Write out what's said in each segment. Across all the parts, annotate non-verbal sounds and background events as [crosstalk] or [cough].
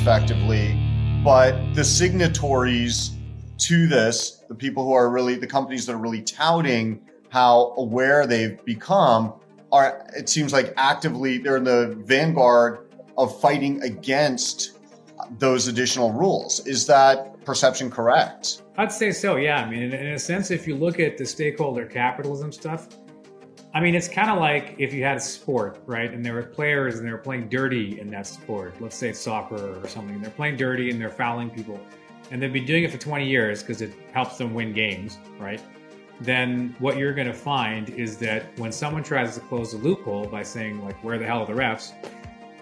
effectively, but the signatories to this, the people who are really the companies that are really touting how aware they've become, are it seems like actively they're in the vanguard of fighting against those additional rules. Is that perception correct? I'd say so. Yeah. I mean, in, in a sense, if you look at the stakeholder capitalism stuff, I mean, it's kind of like if you had a sport, right? And there were players and they were playing dirty in that sport. Let's say soccer or something. And they're playing dirty and they're fouling people. And they've been doing it for 20 years because it helps them win games, right? Then what you're going to find is that when someone tries to close the loophole by saying, like, where the hell are the refs?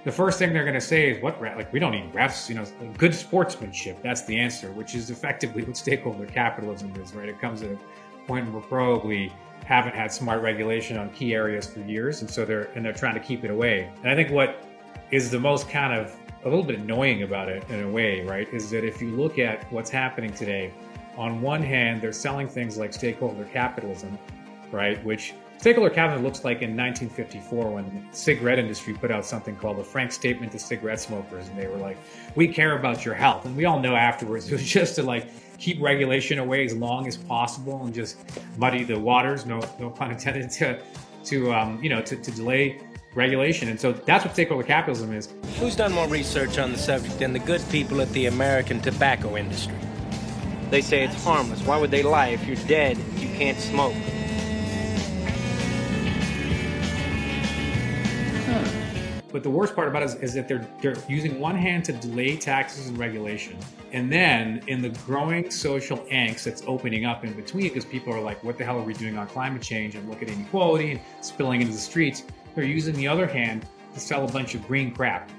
The first thing they're going to say is, what, like, we don't need refs. You know, good sportsmanship. That's the answer, which is effectively what [laughs] stakeholder capitalism is, right? It comes a point where probably haven't had smart regulation on key areas for years, and so they're and they're trying to keep it away. And I think what is the most kind of a little bit annoying about it in a way, right, is that if you look at what's happening today, on one hand, they're selling things like stakeholder capitalism, right, which stakeholder capitalism looks like in 1954 when the cigarette industry put out something called the Frank Statement to Cigarette Smokers, and they were like, "We care about your health," and we all know afterwards [laughs] it was just to like keep regulation away as long as possible and just muddy the waters. No, no pun intended. [laughs] To, to um, you know, to, to delay regulation. And so that's what stakeholder capitalism is. Who's done more research on the subject than the good people at the American tobacco industry? They say it's harmless. Why would they lie? If you're dead, you can't smoke. But the worst part about it is, is, that they're they're using one hand to delay taxes and regulation, and then in the growing social angst that's opening up in between, because people are like, "What the hell are we doing on climate change?" and look at inequality and spilling into the streets. They're using the other hand to sell a bunch of green crap,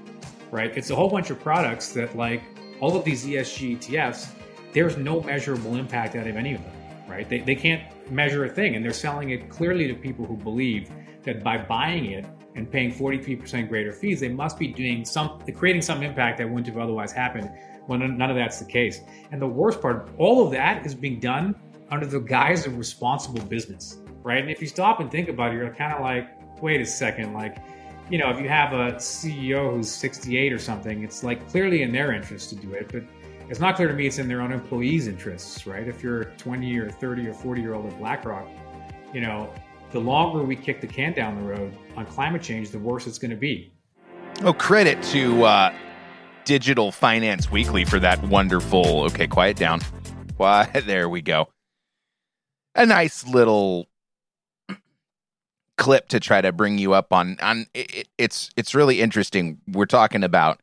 right? It's a whole bunch of products that, like all of these ESG ETFs, there's no measurable impact out of any of them, right? They they can't measure a thing, and they're selling it clearly to people who believe that by buying it and paying 43% greater fees, they must be doing some, creating some impact that wouldn't have otherwise happened when none of that's the case. And the worst part, all of that is being done under the guise of responsible business, right? And if you stop and think about it, you're kind of like, wait a second, like, you know, if you have a CEO who's 68 or something, it's like clearly in their interest to do it, but it's not clear to me it's in their own employees' interests, right? If you're 20 or 30 or 40 year old at BlackRock, you know, the longer we kick the can down the road on climate change, the worse it's going to be. Oh, credit to uh, Digital Finance Weekly for that wonderful. Okay, quiet down. Why? [laughs] There we go. A nice little [clears throat] clip to try to bring you up on on it, it's it's really interesting. We're talking about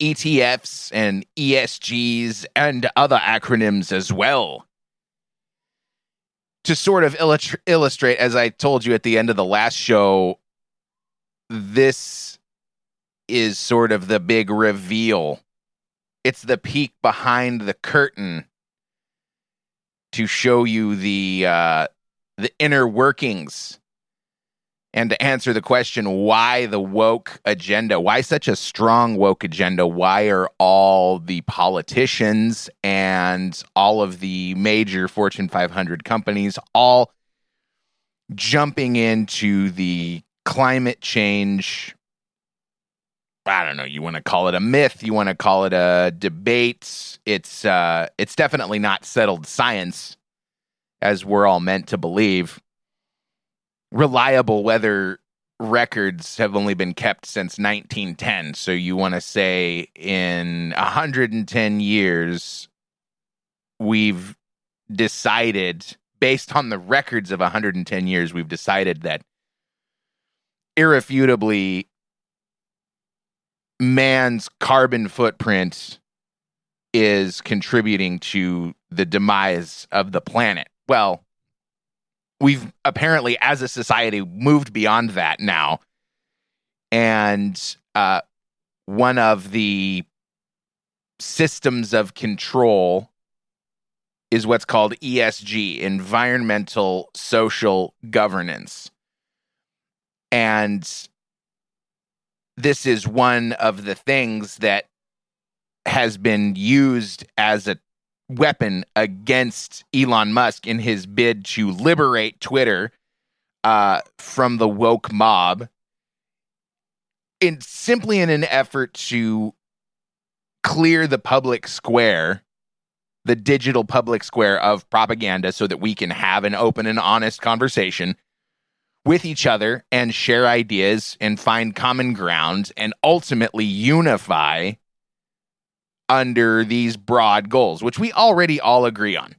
ETFs and ESGs and other acronyms as well to sort of illustrate, as I told you at the end of the last show, this is sort of the big reveal. It's the peek behind the curtain to show you the uh, the inner workings and to answer the question why the woke agenda why such a strong woke agenda why are all the politicians and all of the major fortune 500 companies all jumping into the climate change I don't know. You want to call it a myth. You want to call it a debate. It's uh, it's definitely not settled science, as we're all meant to believe reliable weather records have only been kept since 1910. So you want to say in 110 years, we've decided, based on the records of 110 years, we've decided that irrefutably man's carbon footprint is contributing to the demise of the planet. Well, we've apparently as a society moved beyond that now and uh, one of the systems of control is what's called ESG, environmental social governance. And this is one of the things that has been used as a weapon against Elon Musk in his bid to liberate Twitter uh, from the woke mob, in simply in an effort to clear the public square, the digital public square of propaganda so that we can have an open and honest conversation with each other and share ideas and find common ground and ultimately unify under these broad goals, which we already all agree on.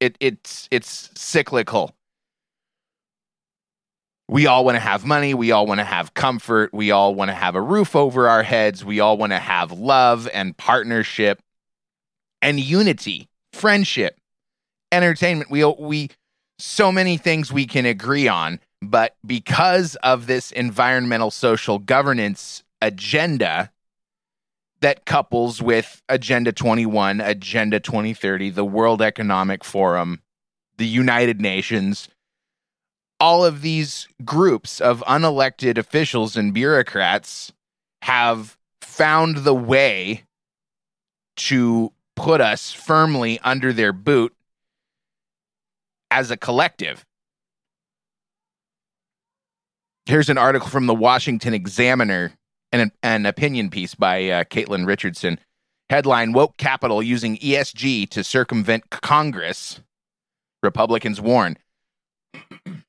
It, it's it's cyclical. We all want to have money. We all want to have comfort. We all want to have a roof over our heads. We all want to have love and partnership and unity, friendship, entertainment. We we so many things we can agree on, but because of this environmental social governance agenda that couples with Agenda 21, Agenda 2030, the World Economic Forum, the United Nations, all of these groups of unelected officials and bureaucrats have found the way to put us firmly under their boot as a collective. Here's an article from the Washington Examiner an, an opinion piece by uh, Caitlin Richardson. Headline Woke Capital using ESG to circumvent Congress. Republicans warn. [clears throat]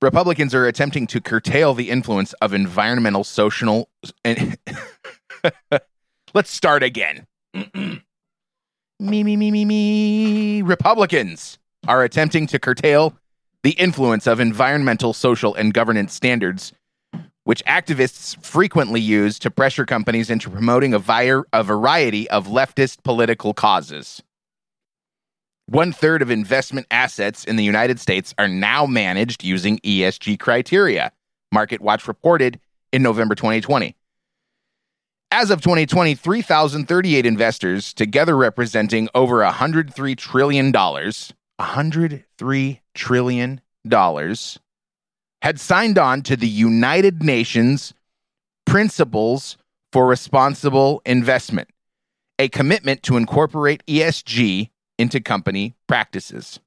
Republicans are attempting to curtail the influence of environmental, social, and [laughs] let's start again. [clears throat] me, me, me, me, me. Republicans are attempting to curtail the influence of environmental, social, and governance standards which activists frequently use to pressure companies into promoting a, a variety of leftist political causes. One third of investment assets in the United States are now managed using ESG criteria, MarketWatch reported in November 2020. As of 2020, 3,038 investors, together representing over $103 trillion, $103 trillion, had signed on to the United Nations Principles for Responsible Investment, a commitment to incorporate ESG into company practices.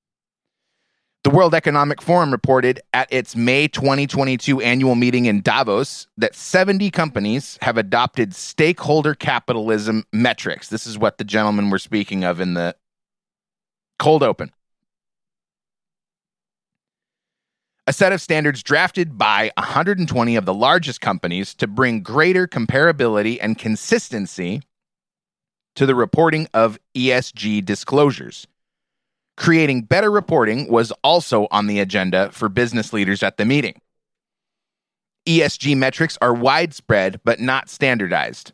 The World Economic Forum reported at its May 2022 annual meeting in Davos that 70 companies have adopted stakeholder capitalism metrics. This is what the gentlemen were speaking of in the cold open. A set of standards drafted by 120 of the largest companies to bring greater comparability and consistency to the reporting of ESG disclosures. Creating better reporting was also on the agenda for business leaders at the meeting. ESG metrics are widespread but not standardized.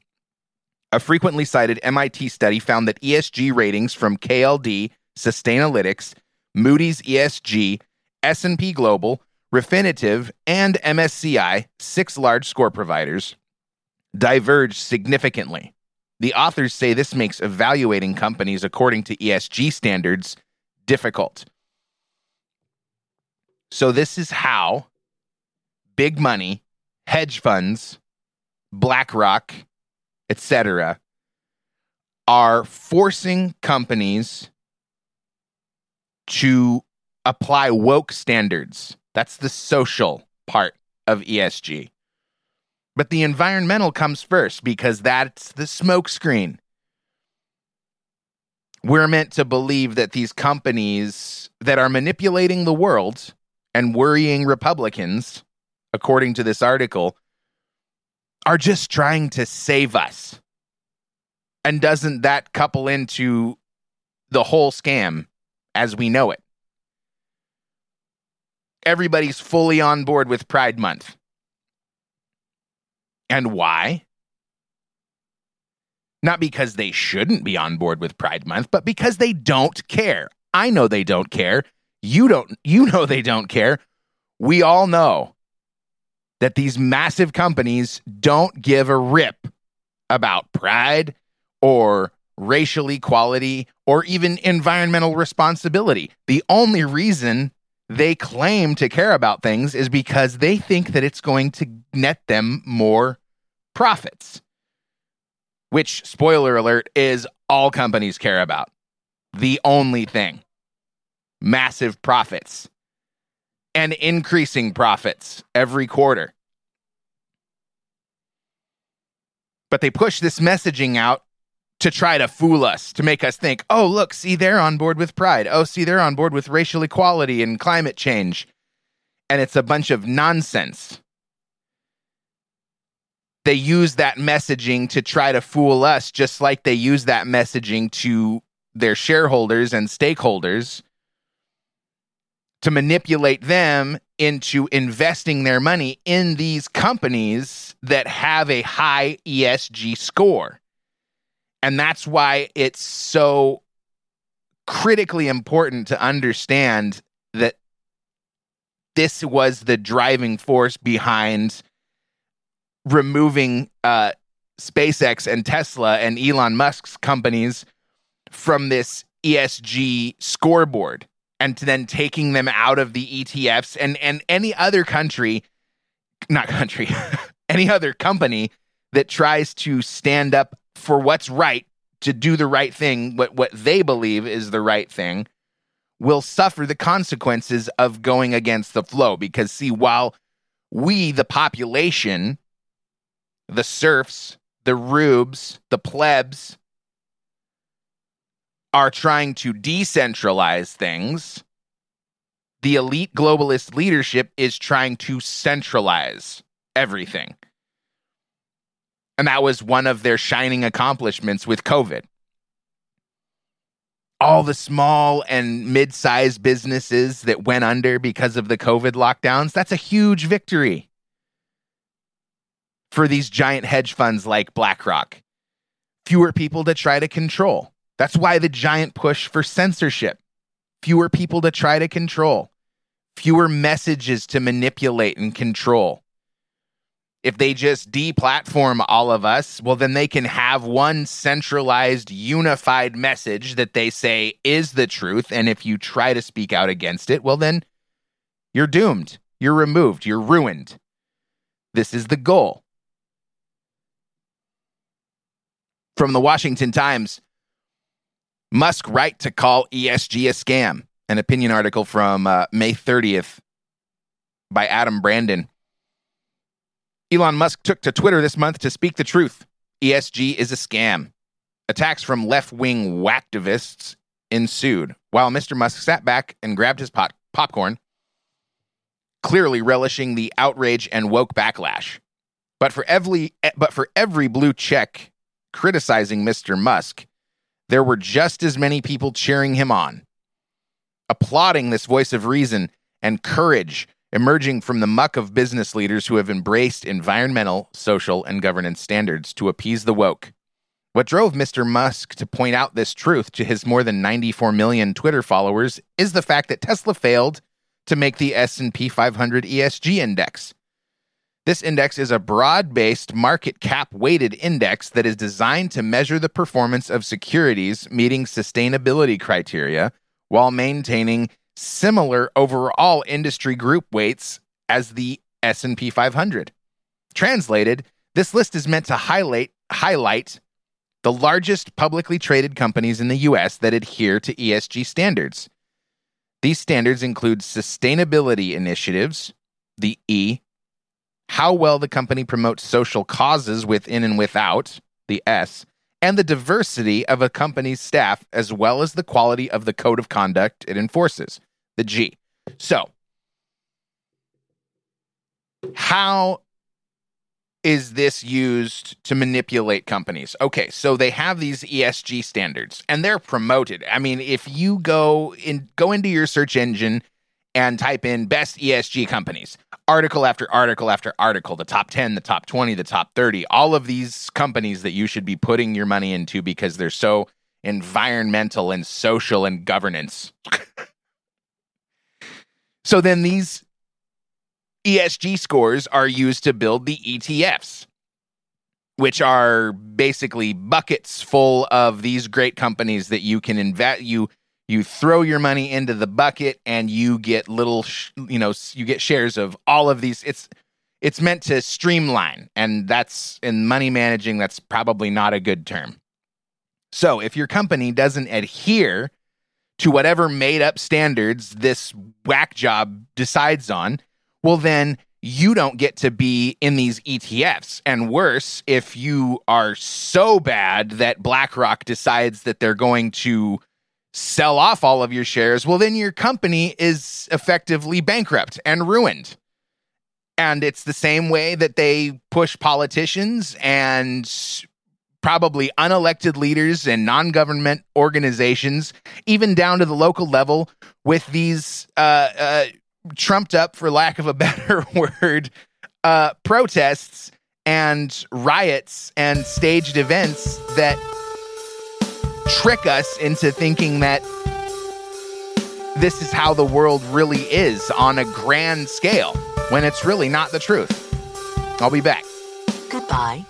A frequently cited MIT study found that ESG ratings from KLD, Sustainalytics, Moody's ESG, S&P Global, Refinitiv, and MSCI, six large score providers, diverge significantly. The authors say this makes evaluating companies according to ESG standards difficult. So this is how big money, hedge funds, BlackRock, etc., are forcing companies to apply woke standards. That's the social part of ESG. But the environmental comes first because that's the smokescreen. We're meant to believe that these companies that are manipulating the world and worrying Republicans, according to this article, are just trying to save us. And doesn't that couple into the whole scam as we know it? Everybody's fully on board with Pride Month. And why? Not because they shouldn't be on board with Pride Month, but because they don't care. I know they don't care. You don't you know they don't care. We all know that these massive companies don't give a rip about pride or racial equality or even environmental responsibility. The only reason they claim to care about things is because they think that it's going to net them more profits, which, spoiler alert, is all companies care about. The only thing massive profits and increasing profits every quarter. But they push this messaging out to try to fool us, to make us think, oh, look, see, they're on board with pride. Oh, see, they're on board with racial equality and climate change. And it's a bunch of nonsense. They use that messaging to try to fool us, just like they use that messaging to their shareholders and stakeholders to manipulate them into investing their money in these companies that have a high ESG score. And that's why it's so critically important to understand that this was the driving force behind removing uh, SpaceX and Tesla and Elon Musk's companies from this ESG scoreboard and then taking them out of the ETFs and and any other country not country [laughs] any other company that tries to stand up for what's right to do the right thing what what they believe is the right thing will suffer the consequences of going against the flow because see while we the population the serfs the rubes the plebs are trying to decentralize things, the elite globalist leadership is trying to centralize everything. And that was one of their shining accomplishments with COVID. All the small and mid sized businesses that went under because of the COVID lockdowns, that's a huge victory for these giant hedge funds like BlackRock. Fewer people to try to control that's why the giant push for censorship. Fewer people to try to control, fewer messages to manipulate and control. If they just deplatform all of us, well, then they can have one centralized, unified message that they say is the truth. And if you try to speak out against it, well, then you're doomed. You're removed. You're ruined. This is the goal. From the Washington Times, Musk right to call ESG a scam. An opinion article from uh, May 30th by Adam Brandon. Elon Musk took to Twitter this month to speak the truth. ESG is a scam. Attacks from left wing whacktivists ensued while Mr. Musk sat back and grabbed his pot- popcorn, clearly relishing the outrage and woke backlash. But for every but for every blue check criticizing Mr. Musk, there were just as many people cheering him on, applauding this voice of reason and courage emerging from the muck of business leaders who have embraced environmental, social, and governance standards to appease the woke. What drove Mr. Musk to point out this truth to his more than 94 million Twitter followers is the fact that Tesla failed to make the S&P 500 ESG index. This index is a broad based market cap weighted index that is designed to measure the performance of securities meeting sustainability criteria while maintaining similar overall industry group weights as the S&P 500. Translated, this list is meant to highlight highlight the largest publicly traded companies in the US that adhere to ESG standards. These standards include sustainability initiatives, the E how well the company promotes social causes within and without, the S, and the diversity of a company's staff, as well as the quality of the code of conduct it enforces, the G. So, how is this used to manipulate companies? Okay, so they have these ESG standards and they're promoted. I mean, if you go in go into your search engine and type in best ESG companies. Article after article after article, the top 10, the top 20, the top 30, all of these companies that you should be putting your money into because they're so environmental and social and governance. [laughs] so then these ESG scores are used to build the ETFs, which are basically buckets full of these great companies that you can invest you you throw your money into the bucket and you get little sh- you know you get shares of all of these. It's it's meant to streamline and that's in money managing that's probably not a good term. So if your company doesn't adhere to whatever made up standards this whack job decides on well then you don't get to be in these ETFs. And worse, if you are so bad that BlackRock decides that they're going to sell off all of your shares, well, then your company is effectively bankrupt and ruined. And it's the same way that they push politicians and probably unelected leaders and non government organizations, even down to the local level, with these uh, uh, trumped up, for lack of a [laughs] better word, uh, protests and riots and staged events that trick us into thinking that this is how the world really is on a grand scale when it's really not the truth. I'll be back. Goodbye.